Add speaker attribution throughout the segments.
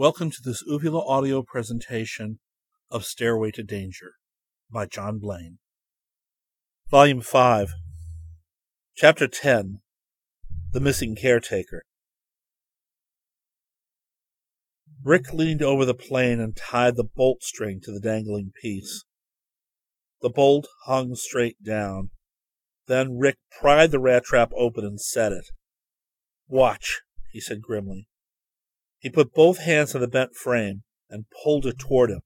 Speaker 1: Welcome to this Uvula audio presentation of Stairway to Danger by John Blaine. Volume 5, Chapter 10 The Missing Caretaker. Rick leaned over the plane and tied the bolt string to the dangling piece. The bolt hung straight down. Then Rick pried the rat trap open and set it. Watch, he said grimly. He put both hands on the bent frame and pulled it toward him.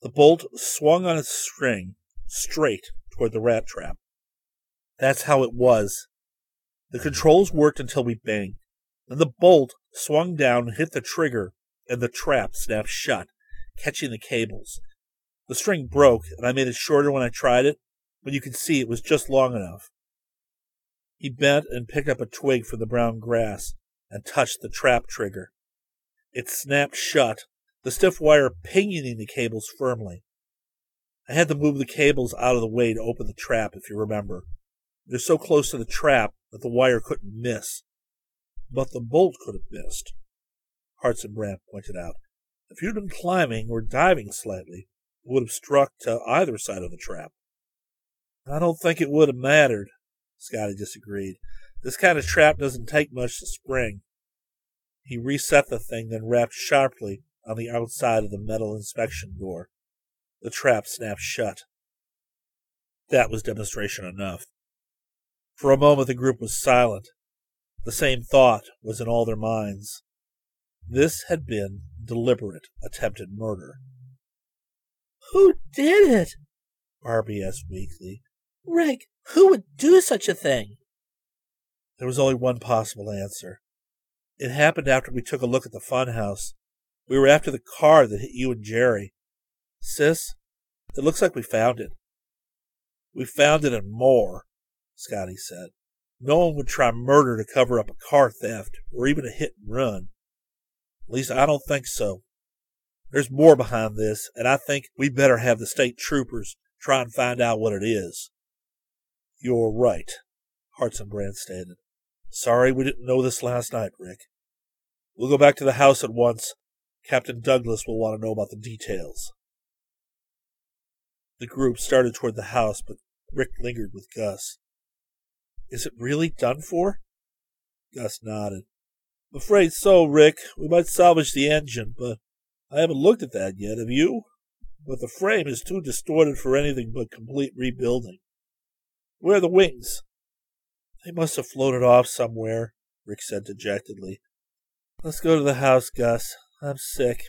Speaker 1: The bolt swung on its string straight toward the rat trap. That's how it was. The controls worked until we banged. Then the bolt swung down and hit the trigger, and the trap snapped shut, catching the cables. The string broke, and I made it shorter when I tried it, but you could see it was just long enough. He bent and picked up a twig from the brown grass and touched the trap trigger. It snapped shut, the stiff wire pinioning the cables firmly. I had to move the cables out of the way to open the trap, if you remember. They're so close to the trap that the wire couldn't miss. But the bolt could have missed, Hartson Brant pointed out. If you'd been climbing or diving slightly, it would have struck to either side of the trap. I don't think it would have mattered, Scotty disagreed. This kind of trap doesn't take much to spring. He reset the thing, then rapped sharply on the outside of the metal inspection door. The trap snapped shut. That was demonstration enough. For a moment, the group was silent. The same thought was in all their minds. This had been deliberate attempted murder.
Speaker 2: Who did it?
Speaker 1: Barbie asked weakly.
Speaker 2: Rick, who would do such a thing?
Speaker 1: There was only one possible answer. It happened after we took a look at the funhouse. We were after the car that hit you and Jerry. Sis, it looks like we found it. We found it and more, Scotty said. No one would try murder to cover up a car theft or even a hit and run. At least I don't think so. There's more behind this, and I think we better have the state troopers try and find out what it is. You're right, Hartson Brant stated. Sorry we didn't know this last night, Rick. We'll go back to the house at once. Captain Douglas will want to know about the details. The group started toward the house, but Rick lingered with Gus. Is it really done for? Gus nodded. I'm afraid so, Rick. We might salvage the engine, but I haven't looked at that yet. Have you? But the frame is too distorted for anything but complete rebuilding. Where are the wings? They must have floated off somewhere, Rick said dejectedly. Let's go to the house, Gus. I'm sick.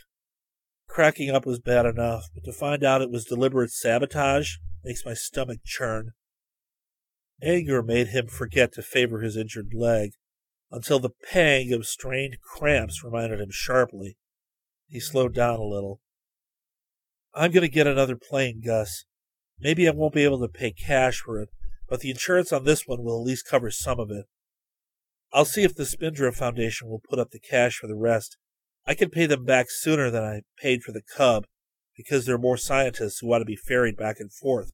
Speaker 1: Cracking up was bad enough, but to find out it was deliberate sabotage makes my stomach churn. Anger made him forget to favor his injured leg, until the pang of strained cramps reminded him sharply. He slowed down a little. I'm going to get another plane, Gus. Maybe I won't be able to pay cash for it, but the insurance on this one will at least cover some of it. I'll see if the Spindrift Foundation will put up the cash for the rest. I can pay them back sooner than I paid for the Cub, because there are more scientists who want to be ferried back and forth.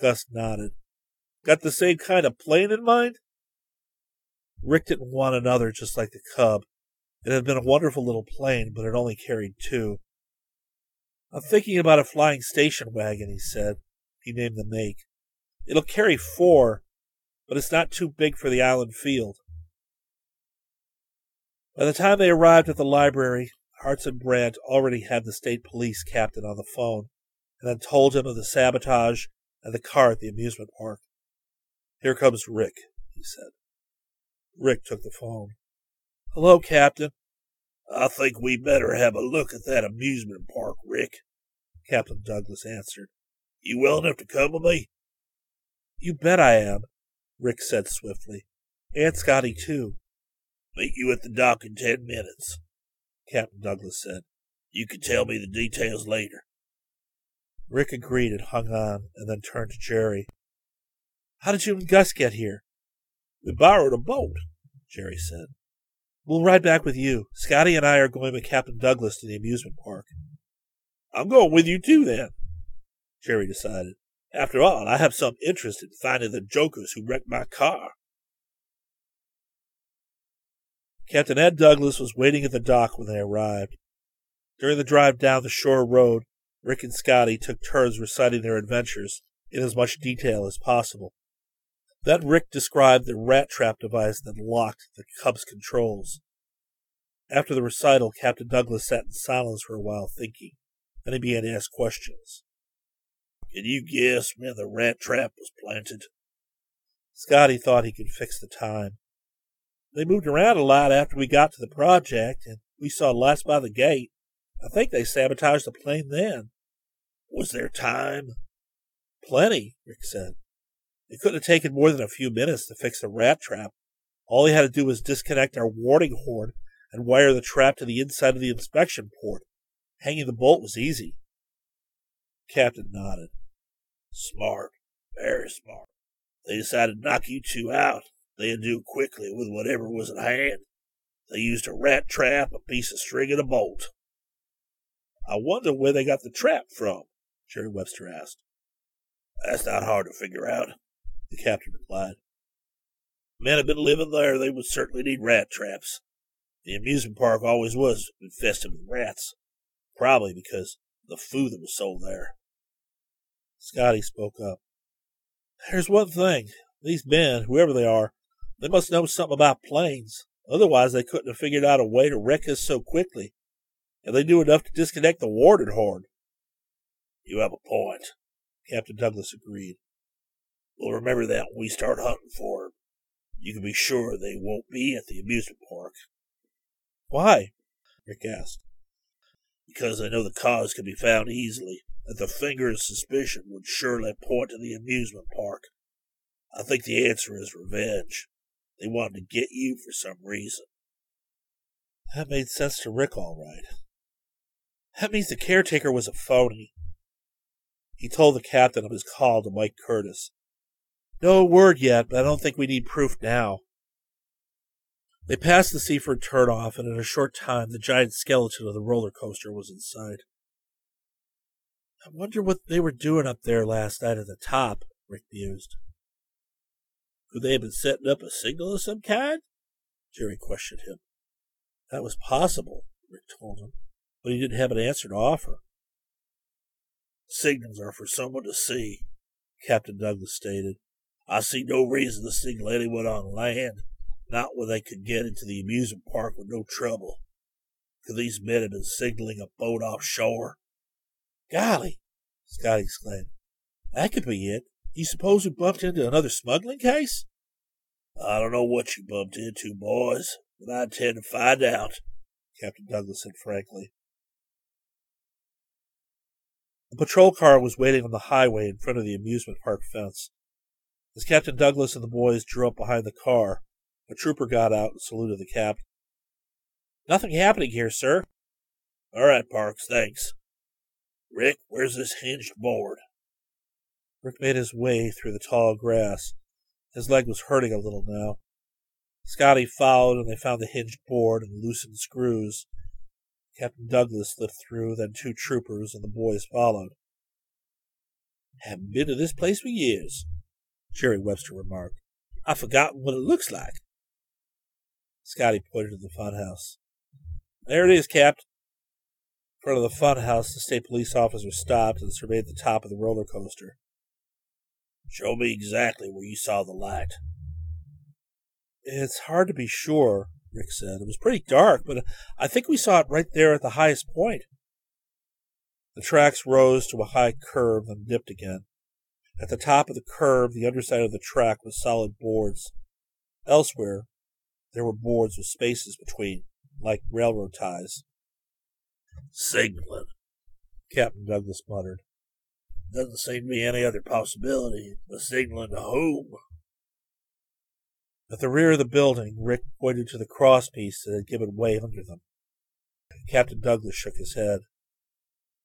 Speaker 1: Gus nodded. Got the same kind of plane in mind? Rick didn't want another just like the Cub. It had been a wonderful little plane, but it only carried two. I'm thinking about a flying station wagon, he said. He named the make. It'll carry four, but it's not too big for the island field. By the time they arrived at the library, Hartson Brant already had the state police captain on the phone and then told him of the sabotage and the car at the amusement park. Here comes Rick, he said. Rick took the phone. Hello, Captain.
Speaker 3: I think we better have a look at that amusement park, Rick,
Speaker 1: Captain Douglas answered.
Speaker 3: You well enough to come with me?
Speaker 1: You bet I am, Rick said swiftly. And Scotty, too.
Speaker 3: Meet you at the dock in ten minutes,
Speaker 1: Captain Douglas said.
Speaker 3: You can tell me the details later.
Speaker 1: Rick agreed and hung on, and then turned to Jerry. How did you and Gus get here?
Speaker 3: We borrowed a boat,
Speaker 1: Jerry said. We'll ride back with you. Scotty and I are going with Captain Douglas to the amusement park.
Speaker 3: I'm going with you too, then, Jerry decided. After all, I have some interest in finding the jokers who wrecked my car.
Speaker 1: Captain Ed Douglas was waiting at the dock when they arrived. During the drive down the shore road, Rick and Scotty took turns reciting their adventures in as much detail as possible. Then Rick described the rat trap device that locked the Cub's controls. After the recital, Captain Douglas sat in silence for a while thinking. Then he began to ask questions.
Speaker 3: Can you guess where the rat trap was planted?
Speaker 1: Scotty thought he could fix the time. They moved around a lot after we got to the project, and we saw lights by the gate. I think they sabotaged the plane then.
Speaker 3: Was there time?
Speaker 1: Plenty, Rick said. It couldn't have taken more than a few minutes to fix the rat trap. All he had to do was disconnect our warning horn and wire the trap to the inside of the inspection port. Hanging the bolt was easy. Captain nodded.
Speaker 3: Smart. Very smart. They decided to knock you two out. They'd do quickly with whatever was at hand. They used a rat trap, a piece of string, and a bolt.
Speaker 1: I wonder where they got the trap from, Jerry Webster asked.
Speaker 3: That's not hard to figure out,
Speaker 1: the captain replied.
Speaker 3: Men have been living there, they would certainly need rat traps. The amusement park always was infested with rats, probably because the food that was sold there.
Speaker 1: Scotty spoke up. There's one thing. These men, whoever they are, they must know something about planes. Otherwise, they couldn't have figured out a way to wreck us so quickly. And they knew enough to disconnect the warning horn.
Speaker 3: You have a point, Captain Douglas agreed. We'll remember that when we start hunting for them. You can be sure they won't be at the amusement park.
Speaker 1: Why? Rick asked.
Speaker 3: Because I know the cause can be found easily, that the finger of suspicion would surely point to the amusement park. I think the answer is revenge. They wanted to get you for some reason.
Speaker 1: That made sense to Rick all right. That means the caretaker was a phony. He told the captain of his call to Mike Curtis. No word yet, but I don't think we need proof now. They passed the Seaford turnoff, and in a short time the giant skeleton of the roller coaster was in sight. I wonder what they were doing up there last night at the top, Rick mused.
Speaker 3: Could they have been setting up a signal of some kind?
Speaker 1: Jerry questioned him. That was possible, Rick told him, but he didn't have an answer to offer.
Speaker 3: Signals are for someone to see, Captain Douglas stated. I see no reason to signal anyone on land, not when they could get into the amusement park with no trouble. Could these men have been signaling a boat offshore?
Speaker 1: Golly, Scott exclaimed. That could be it. You suppose we bumped into another smuggling case?
Speaker 3: I don't know what you bumped into, boys, but I intend to find out, Captain Douglas said frankly.
Speaker 1: A patrol car was waiting on the highway in front of the amusement park fence. As Captain Douglas and the boys drew up behind the car, a trooper got out and saluted the captain. Nothing happening here, sir.
Speaker 3: All right, Parks, thanks. Rick, where's this hinged board?
Speaker 1: Rick made his way through the tall grass. His leg was hurting a little now. Scotty followed, and they found the hinged board and loosened screws. Captain Douglas slipped through, then two troopers and the boys followed.
Speaker 3: Haven't been to this place for years, Jerry Webster remarked. I've forgotten what it looks like.
Speaker 1: Scotty pointed to the funhouse. There it is, Captain. Front of the funhouse, the state police officer stopped and surveyed the top of the roller coaster.
Speaker 3: Show me exactly where you saw the light.
Speaker 1: It's hard to be sure, Rick said. It was pretty dark, but I think we saw it right there at the highest point. The tracks rose to a high curve and dipped again. At the top of the curve, the underside of the track was solid boards. Elsewhere, there were boards with spaces between, like railroad ties.
Speaker 3: Signaling,
Speaker 1: Captain Douglas muttered.
Speaker 3: Doesn't seem to be any other possibility but signaling to home.
Speaker 1: At the rear of the building, Rick pointed to the crosspiece that had given way under them. Captain Douglas shook his head.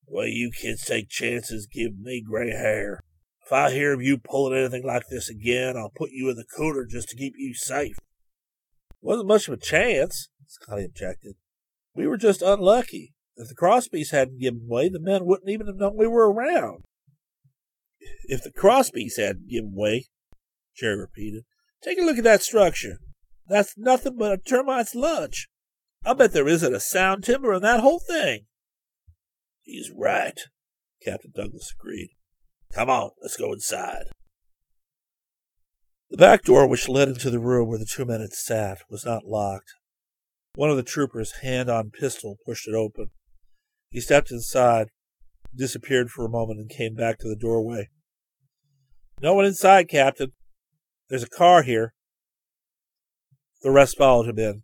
Speaker 3: The way you kids take chances give me gray hair. If I hear of you pulling anything like this again, I'll put you in the cooler just to keep you safe.
Speaker 1: Wasn't much of a chance, Scotty objected. We were just unlucky. If the crosspiece hadn't given way, the men wouldn't even have known we were around.
Speaker 3: If the crosspiece hadn't given way, Jerry repeated, take a look at that structure. That's nothing but a termite's lunch. I bet there isn't a sound timber in that whole thing. He's right, Captain Douglas agreed. Come on, let's go inside.
Speaker 1: The back door, which led into the room where the two men had sat, was not locked. One of the troopers, hand on pistol, pushed it open. He stepped inside, disappeared for a moment, and came back to the doorway. No one inside, Captain. There's a car here. The rest followed him in.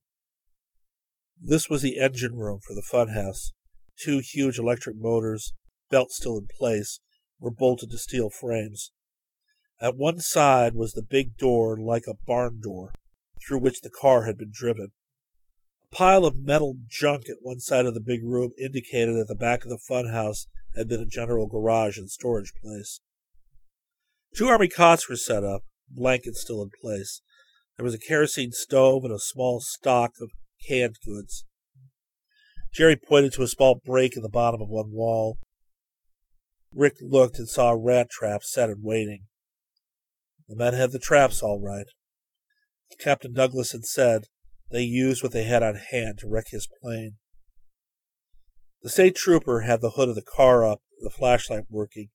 Speaker 1: This was the engine room for the funhouse. Two huge electric motors, belts still in place, were bolted to steel frames. At one side was the big door like a barn door, through which the car had been driven. A pile of metal junk at one side of the big room indicated that the back of the funhouse had been a general garage and storage place. Two army cots were set up, blankets still in place. There was a kerosene stove and a small stock of canned goods. Jerry pointed to a small break in the bottom of one wall. Rick looked and saw a rat trap set and waiting. The men had the traps all right. Captain Douglas had said they used what they had on hand to wreck his plane. The state trooper had the hood of the car up, the flashlight working.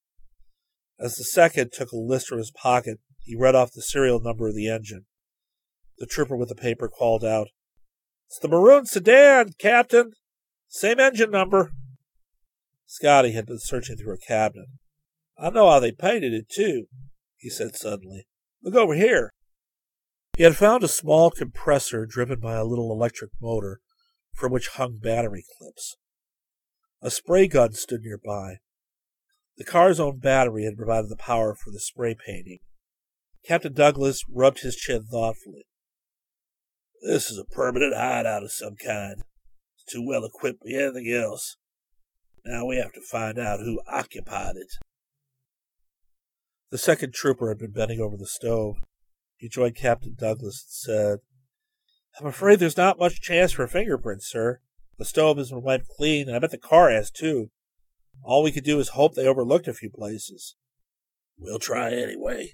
Speaker 1: As the second took a list from his pocket, he read off the serial number of the engine. The trooper with the paper called out, It's the maroon sedan, Captain. Same engine number. Scotty had been searching through a cabinet. I know how they painted it, too, he said suddenly. Look over here. He had found a small compressor driven by a little electric motor from which hung battery clips. A spray gun stood nearby. The car's own battery had provided the power for the spray painting. Captain Douglas rubbed his chin thoughtfully.
Speaker 3: This is a permanent hideout of some kind. It's too well equipped for anything else. Now we have to find out who occupied it.
Speaker 1: The second trooper had been bending over the stove. He joined Captain Douglas and said, I'm afraid there's not much chance for fingerprints, sir. The stove has been wiped clean, and I bet the car has too. All we could do is hope they overlooked a few places.
Speaker 3: We'll try anyway,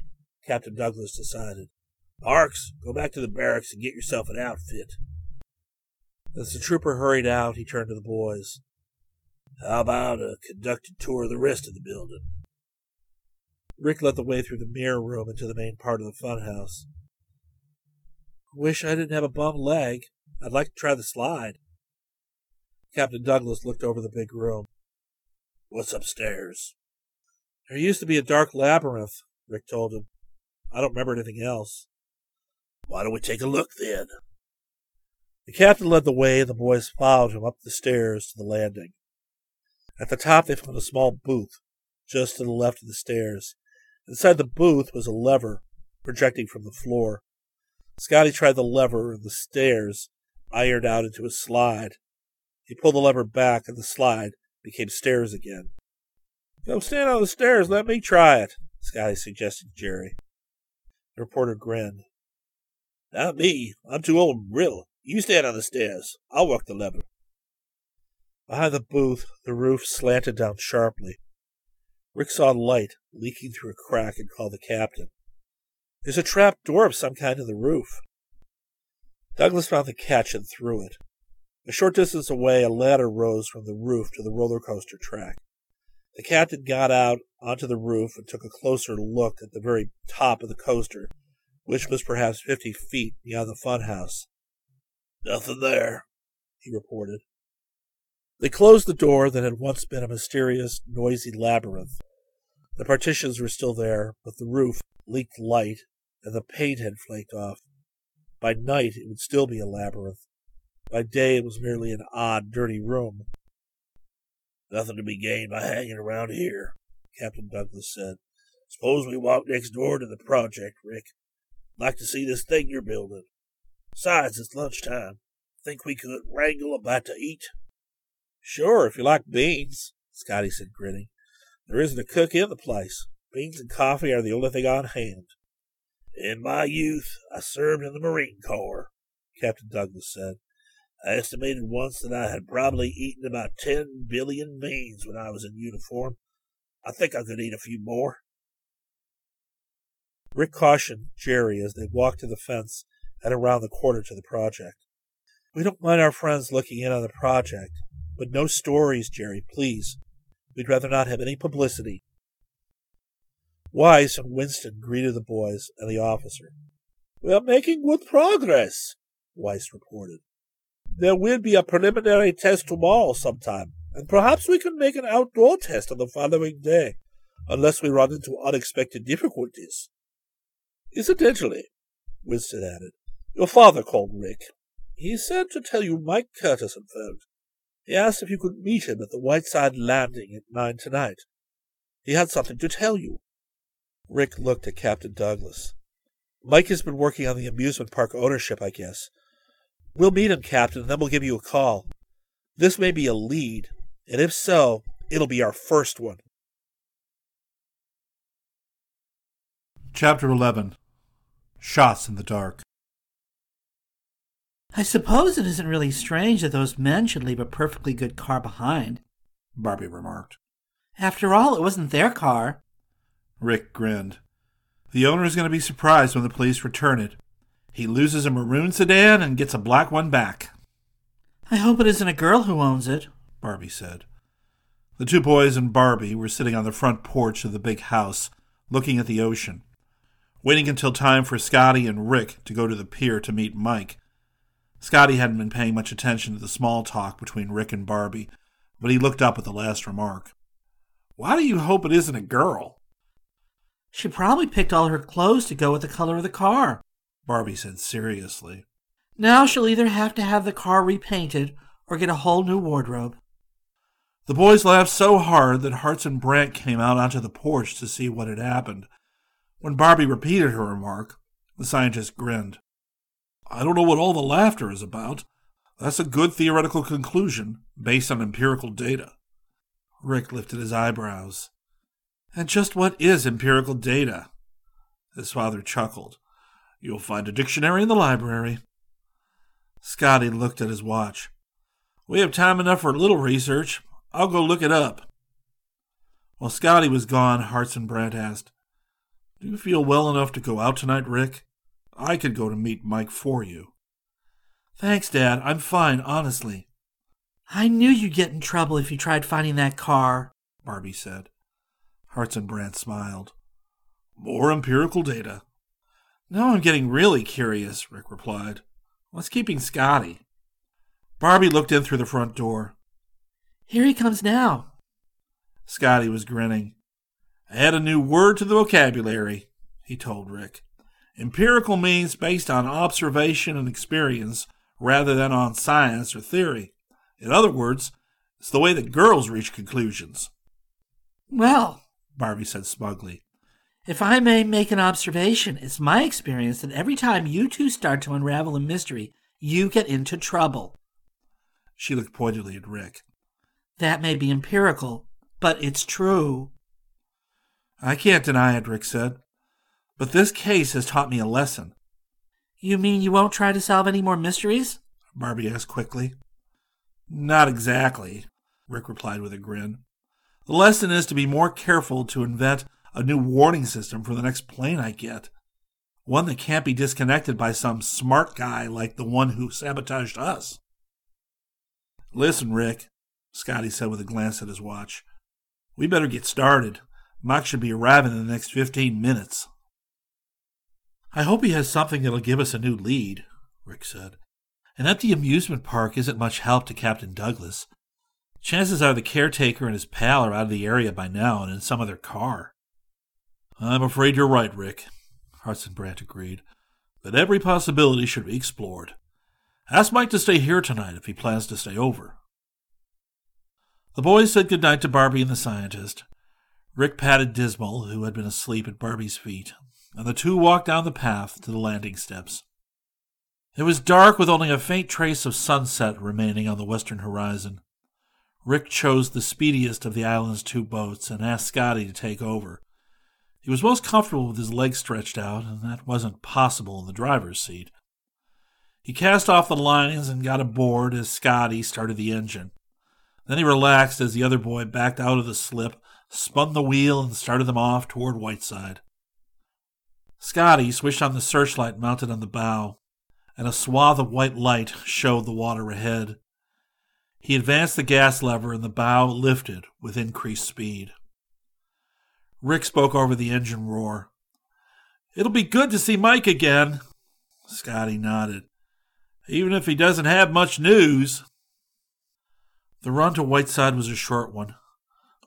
Speaker 3: Captain Douglas decided. Parks, go back to the barracks and get yourself an outfit.
Speaker 1: As the trooper hurried out, he turned to the boys.
Speaker 3: How about a conducted tour of the rest of the building?
Speaker 1: Rick led the way through the mirror room into the main part of the funhouse. I wish I didn't have a bum leg. I'd like to try the slide. Captain Douglas looked over the big room.
Speaker 3: What's upstairs?
Speaker 1: There used to be a dark labyrinth, Rick told him. I don't remember anything else.
Speaker 3: Why don't we take a look then?
Speaker 1: The captain led the way, and the boys followed him up the stairs to the landing. At the top, they found a small booth, just to the left of the stairs. Inside the booth was a lever projecting from the floor. Scotty tried the lever, and the stairs ironed out into a slide. He pulled the lever back, and the slide became stairs again. Come stand on the stairs. Let me try it, Scotty suggested to Jerry. The reporter grinned.
Speaker 3: Not me. I'm too old brittle. You stand on the stairs. I'll work the lever.
Speaker 1: Behind the booth, the roof slanted down sharply. Rick saw light leaking through a crack and called the captain. There's a trap door of some kind in the roof. Douglas found the catch and threw it. A short distance away, a ladder rose from the roof to the roller coaster track. The captain got out onto the roof and took a closer look at the very top of the coaster, which was perhaps fifty feet beyond the funhouse.
Speaker 3: Nothing there,
Speaker 1: he reported. They closed the door that had once been a mysterious, noisy labyrinth. The partitions were still there, but the roof leaked light, and the paint had flaked off. By night, it would still be a labyrinth. By day, it was merely an odd, dirty room.
Speaker 3: Nothing to be gained by hanging around here, Captain Douglas said. Suppose we walk next door to the project, Rick. Like to see this thing you're building. Besides, it's lunchtime. Think we could wrangle a bite to eat?
Speaker 1: Sure, if you like beans, Scotty said, grinning. There isn't a cook in the place. Beans and coffee are the only thing on hand.
Speaker 3: In my youth, I served in the Marine Corps, Captain Douglas said. I estimated once that I had probably eaten about ten billion beans when I was in uniform. I think I could eat a few more.
Speaker 1: Rick cautioned Jerry as they walked to the fence and around the corner to the project. We don't mind our friends looking in on the project, but no stories, Jerry, please. We'd rather not have any publicity. Weiss and Winston greeted the boys and the officer.
Speaker 3: We are making good progress, Weiss reported. There will be a preliminary test tomorrow sometime, and perhaps we can make an outdoor test on the following day, unless we run into unexpected difficulties. Incidentally, Winston added, your father called Rick. He said to tell you Mike Curtis had phoned. He asked if you could meet him at the Whiteside Landing at nine tonight. He had something to tell you.
Speaker 1: Rick looked at Captain Douglas. Mike has been working on the amusement park ownership, I guess. We'll meet him, Captain, and then we'll give you a call. This may be a lead, and if so, it'll be our first one.
Speaker 4: Chapter 11 Shots in the Dark
Speaker 2: I suppose it isn't really strange that those men should leave a perfectly good car behind,
Speaker 4: Barbie remarked.
Speaker 2: After all, it wasn't their car.
Speaker 4: Rick grinned. The owner is going to be surprised when the police return it. He loses a maroon sedan and gets a black one back.
Speaker 2: I hope it isn't a girl who owns it,
Speaker 4: Barbie said. The two boys and Barbie were sitting on the front porch of the big house, looking at the ocean, waiting until time for Scotty and Rick to go to the pier to meet Mike Scotty hadn't been paying much attention to the small talk between Rick and Barbie, but he looked up at the last remark. Why do you hope it isn't a girl?
Speaker 2: She probably picked all her clothes to go with the color of the car,
Speaker 4: Barbie said seriously.
Speaker 2: Now she'll either have to have the car repainted or get a whole new wardrobe.
Speaker 4: The boys laughed so hard that Hartson Brant came out onto the porch to see what had happened. When Barbie repeated her remark, the scientist grinned. I don't know what all the laughter is about. That's a good theoretical conclusion based on empirical data. Rick lifted his eyebrows. And just what is empirical data? His father chuckled. You'll find a dictionary in the library. Scotty looked at his watch. We have time enough for a little research. I'll go look it up. While Scotty was gone, Hartson Brant asked, Do you feel well enough to go out tonight, Rick? I could go to meet Mike for you.
Speaker 2: Thanks, Dad. I'm fine, honestly. I knew you'd get in trouble if you tried finding that car, Barbie said.
Speaker 4: Hartson Brant smiled. More empirical data. Now I'm getting really curious, Rick replied. What's keeping Scotty? Barbie looked in through the front door.
Speaker 2: Here he comes now.
Speaker 4: Scotty was grinning. Add a new word to the vocabulary, he told Rick. Empirical means based on observation and experience rather than on science or theory. In other words, it's the way that girls reach conclusions.
Speaker 2: Well,
Speaker 4: Barbie said smugly,
Speaker 2: if I may make an observation, it's my experience that every time you two start to unravel a mystery, you get into trouble.
Speaker 4: She looked pointedly at Rick.
Speaker 2: That may be empirical, but it's true.
Speaker 4: I can't deny it, Rick said. But this case has taught me a lesson.
Speaker 2: You mean you won't try to solve any more mysteries?
Speaker 4: Barbie asked quickly. Not exactly, Rick replied with a grin. The lesson is to be more careful to invent a new warning system for the next plane I get. One that can't be disconnected by some smart guy like the one who sabotaged us. Listen, Rick, Scotty said with a glance at his watch. We better get started. Mike should be arriving in the next fifteen minutes. I hope he has something that'll give us a new lead, Rick said. An empty amusement park isn't much help to Captain Douglas. Chances are the caretaker and his pal are out of the area by now and in some other car. I'm afraid you're right, Rick, Hartson Brant agreed. But every possibility should be explored. Ask Mike to stay here tonight if he plans to stay over. The boys said good night to Barbie and the scientist. Rick patted Dismal, who had been asleep at Barbie's feet, and the two walked down the path to the landing steps. It was dark with only a faint trace of sunset remaining on the western horizon. Rick chose the speediest of the island's two boats and asked Scotty to take over. He was most comfortable with his legs stretched out, and that wasn't possible in the driver's seat. He cast off the lines and got aboard as Scotty started the engine. Then he relaxed as the other boy backed out of the slip, spun the wheel, and started them off toward Whiteside. Scotty switched on the searchlight mounted on the bow, and a swath of white light showed the water ahead. He advanced the gas lever, and the bow lifted with increased speed. Rick spoke over the engine roar. It'll be good to see Mike again. Scotty nodded. Even if he doesn't have much news. The run to Whiteside was a short one.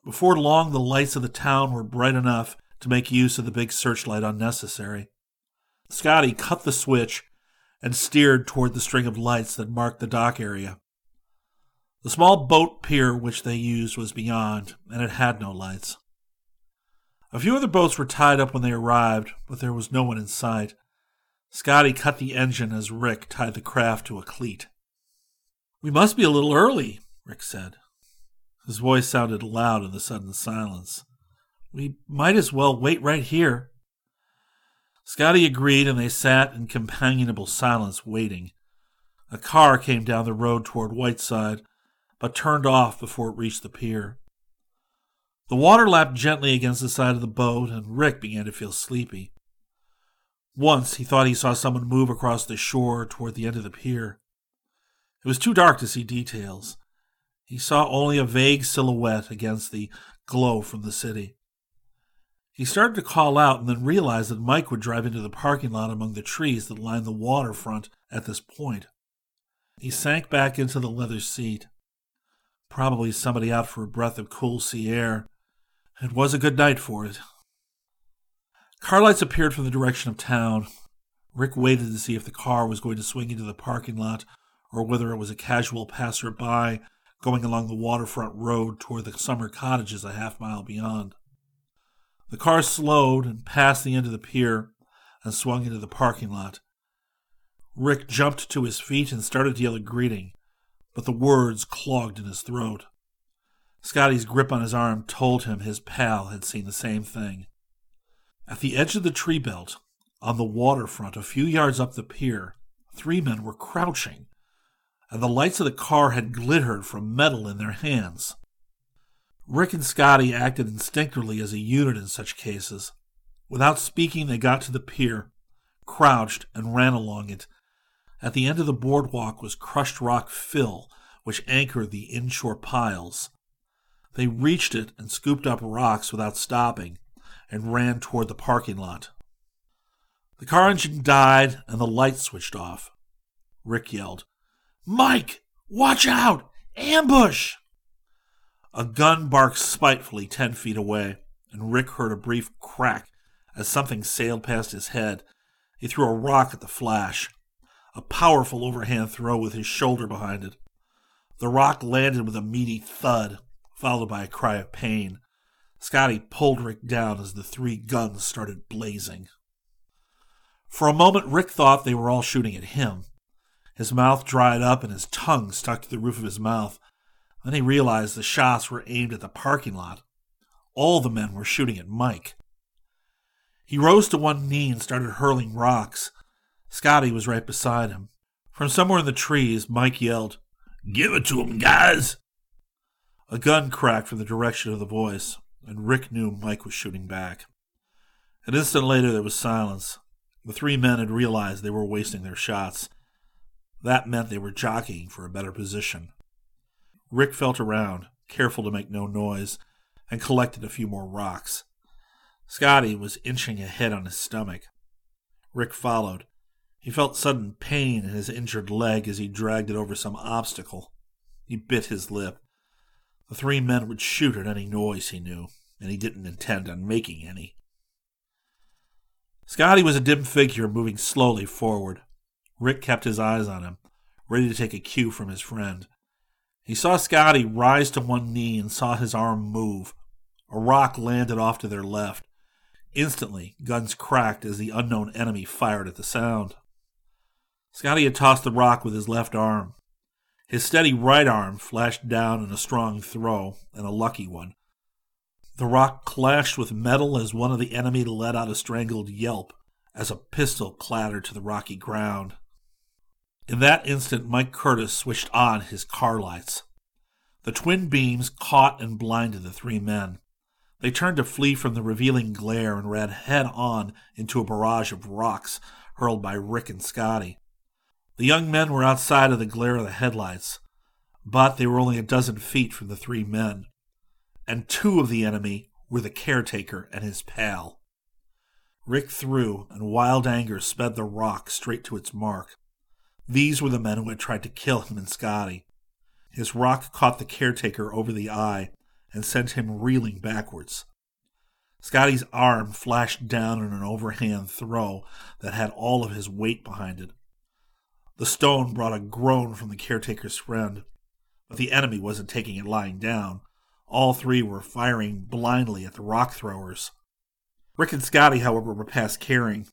Speaker 4: Before long, the lights of the town were bright enough to make use of the big searchlight unnecessary. Scotty cut the switch and steered toward the string of lights that marked the dock area. The small boat pier which they used was beyond, and it had no lights. A few other boats were tied up when they arrived, but there was no one in sight. Scotty cut the engine as Rick tied the craft to a cleat. We must be a little early, Rick said. His voice sounded loud in the sudden silence. We might as well wait right here. Scotty agreed, and they sat in companionable silence, waiting. A car came down the road toward Whiteside, but turned off before it reached the pier. The water lapped gently against the side of the boat, and Rick began to feel sleepy. Once he thought he saw someone move across the shore toward the end of the pier. It was too dark to see details. He saw only a vague silhouette against the glow from the city. He started to call out and then realized that Mike would drive into the parking lot among the trees that lined the waterfront at this point. He sank back into the leather seat. Probably somebody out for a breath of cool sea air. It was a good night for it. Car lights appeared from the direction of town. Rick waited to see if the car was going to swing into the parking lot or whether it was a casual passer-by going along the waterfront road toward the summer cottages a half mile beyond. The car slowed and passed the end of the pier and swung into the parking lot. Rick jumped to his feet and started to yell a greeting, but the words clogged in his throat. Scotty's grip on his arm told him his pal had seen the same thing. At the edge of the tree belt, on the waterfront a few yards up the pier, three men were crouching, and the lights of the car had glittered from metal in their hands. Rick and Scotty acted instinctively as a unit in such cases. Without speaking, they got to the pier, crouched, and ran along it. At the end of the boardwalk was crushed rock fill, which anchored the inshore piles. They reached it and scooped up rocks without stopping, and ran toward the parking lot. The car engine died and the lights switched off. Rick yelled, Mike, watch out! Ambush! A gun barked spitefully ten feet away, and Rick heard a brief crack as something sailed past his head. He threw a rock at the flash, a powerful overhand throw with his shoulder behind it. The rock landed with a meaty thud, followed by a cry of pain. Scotty pulled Rick down as the three guns started blazing. For a moment, Rick thought they were all shooting at him. His mouth dried up and his tongue stuck to the roof of his mouth. Then he realized the shots were aimed at the parking lot. All the men were shooting at Mike. He rose to one knee and started hurling rocks. Scotty was right beside him. From somewhere in the trees, Mike yelled, Give it to him, guys! A gun cracked from the direction of the voice, and Rick knew Mike was shooting back. An instant later, there was silence. The three men had realized they were wasting their shots. That meant they were jockeying for a better position. Rick felt around, careful to make no noise, and collected a few more rocks. Scotty was inching ahead on his stomach. Rick followed. He felt sudden pain in his injured leg as he dragged it over some obstacle. He bit his lip. The three men would shoot at any noise he knew, and he didn't intend on making any. Scotty was a dim figure moving slowly forward. Rick kept his eyes on him, ready to take a cue from his friend. He saw Scotty rise to one knee and saw his arm move. A rock landed off to their left. Instantly, guns cracked as the unknown enemy fired at the sound. Scotty had tossed the rock with his left arm. His steady right arm flashed down in a strong throw, and a lucky one. The rock clashed with metal as one of the enemy let out a strangled yelp as a pistol clattered to the rocky ground. In that instant, Mike Curtis switched on his car lights. The twin beams caught and blinded the three men. They turned to flee from the revealing glare and ran head on into a barrage of rocks hurled by Rick and Scotty. The young men were outside of the glare of the headlights, but they were only a dozen feet from the three men, and two of the enemy were the caretaker and his pal. Rick threw, and wild anger sped the rock straight to its mark. These were the men who had tried to kill him and Scotty. His rock caught the caretaker over the eye and sent him reeling backwards. Scotty's arm flashed down in an overhand throw that had all of his weight behind it. The stone brought a groan from the caretaker's friend, but the enemy wasn't taking it lying down. All three were firing blindly at the rock throwers. Rick and Scotty, however, were past caring.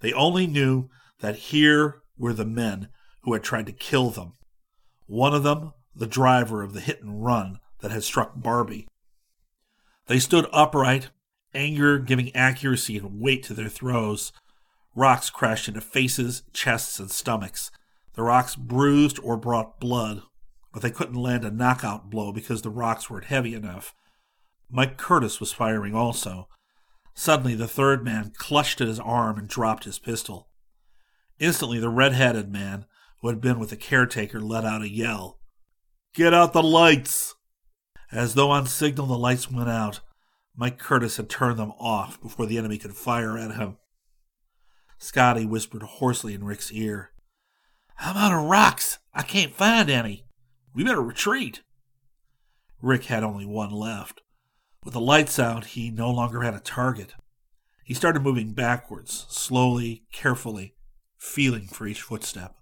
Speaker 4: They only knew that here were the men who had tried to kill them. One of them, the driver of the hit and run that had struck Barbie. They stood upright, anger giving accuracy and weight to their throws. Rocks crashed into faces, chests, and stomachs. The rocks bruised or brought blood, but they couldn't land a knockout blow because the rocks weren't heavy enough. Mike Curtis was firing also. Suddenly, the third man clutched at his arm and dropped his pistol. Instantly, the red headed man, who had been with the caretaker, let out a yell Get out the lights! As though on signal, the lights went out. Mike Curtis had turned them off before the enemy could fire at him. Scotty whispered hoarsely in Rick's ear. I'm out of rocks. I can't find any. We better retreat. Rick had only one left. With the lights out, he no longer had a target. He started moving backwards, slowly, carefully, feeling for each footstep.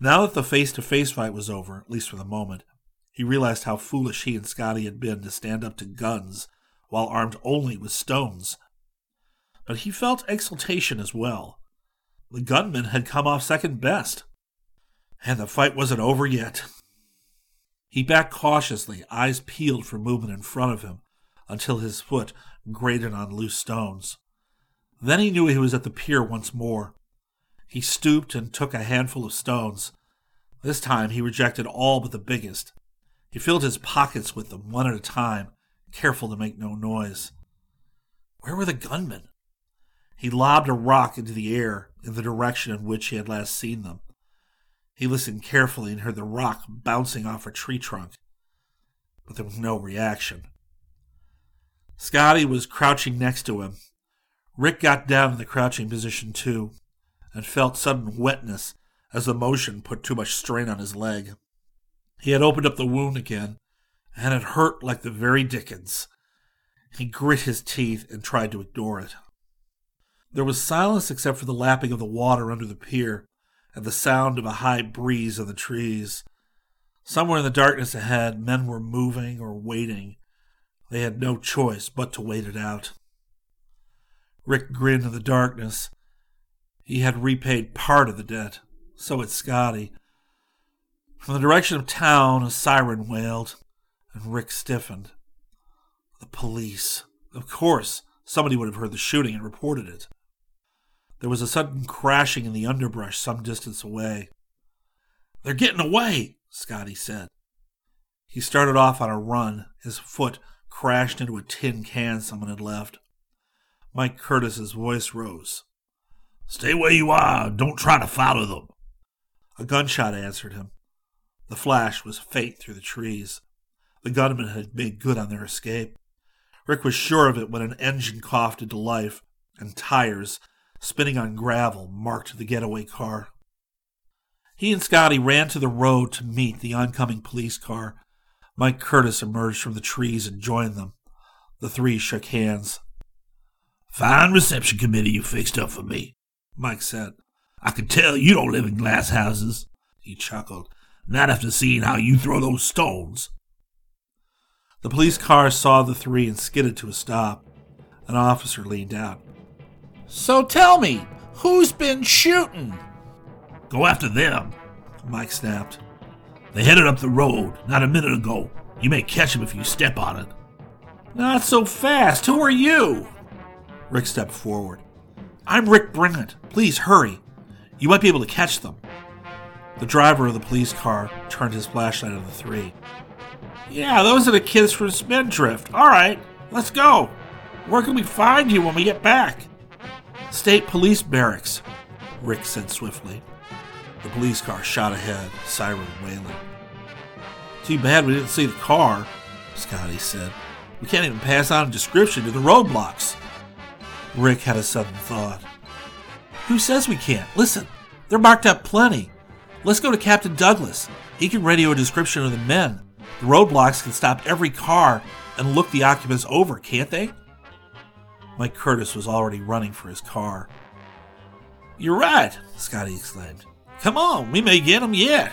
Speaker 4: Now that the face to face fight was over, at least for the moment, he realized how foolish he and Scotty had been to stand up to guns while armed only with stones but he felt exultation as well. The gunman had come off second best, and the fight wasn't over yet. He backed cautiously, eyes peeled for movement in front of him, until his foot grated on loose stones. Then he knew he was at the pier once more. He stooped and took a handful of stones. This time he rejected all but the biggest. He filled his pockets with them one at a time, careful to make no noise. Where were the gunmen? He lobbed a rock into the air in the direction in which he had last seen them. He listened carefully and heard the rock bouncing off a tree trunk, but there was no reaction. Scotty was crouching next to him. Rick got down in the crouching position too, and felt sudden wetness as the motion put too much strain on his leg. He had opened up the wound again, and it hurt like the very dickens. He grit his teeth and tried to ignore it. There was silence except for the lapping of the water under the pier and the sound of a high breeze in the trees. Somewhere in the darkness ahead, men were moving or waiting. They had no choice but to wait it out. Rick grinned in the darkness. He had repaid part of the debt. So had Scotty. From the direction of town, a siren wailed, and Rick stiffened. The police. Of course, somebody would have heard the shooting and reported it. There was a sudden crashing in the underbrush some distance away. They're getting away, Scotty said. He started off on a run. His foot crashed into a tin can someone had left. Mike Curtis's voice rose. Stay where you are. Don't try to follow them. A gunshot answered him. The flash was faint through the trees. The gunmen had made good on their escape. Rick was sure of it when an engine coughed into life and tires spinning on gravel, marked the getaway car. He and Scotty ran to the road to meet the oncoming police car. Mike Curtis emerged from the trees and joined them. The three shook hands.
Speaker 3: Fine reception committee you fixed up for me, Mike said. I can tell you don't live in glass houses. He chuckled. Not after seeing how you throw those stones.
Speaker 4: The police car saw the three and skidded to a stop. An officer leaned out.
Speaker 5: So tell me, who's been shooting?
Speaker 3: Go after them, Mike snapped. They headed up the road not a minute ago. You may catch them if you step on it.
Speaker 4: Not so fast. Who are you? Rick stepped forward. I'm Rick Brant. Please hurry. You might be able to catch them. The driver of the police car turned his flashlight on the three. Yeah, those are the kids from Spindrift. All right, let's go. Where can we find you when we get back? State Police Barracks, Rick said swiftly. The police car shot ahead, siren wailing. Too bad we didn't see the car, Scotty said. We can't even pass on a description to the roadblocks. Rick had a sudden thought. Who says we can't? Listen, they're marked up plenty. Let's go to Captain Douglas. He can radio a description of the men. The roadblocks can stop every car and look the occupants over, can't they? Mike Curtis was already running for his car. You're right, Scotty exclaimed. Come on, we may get them yet.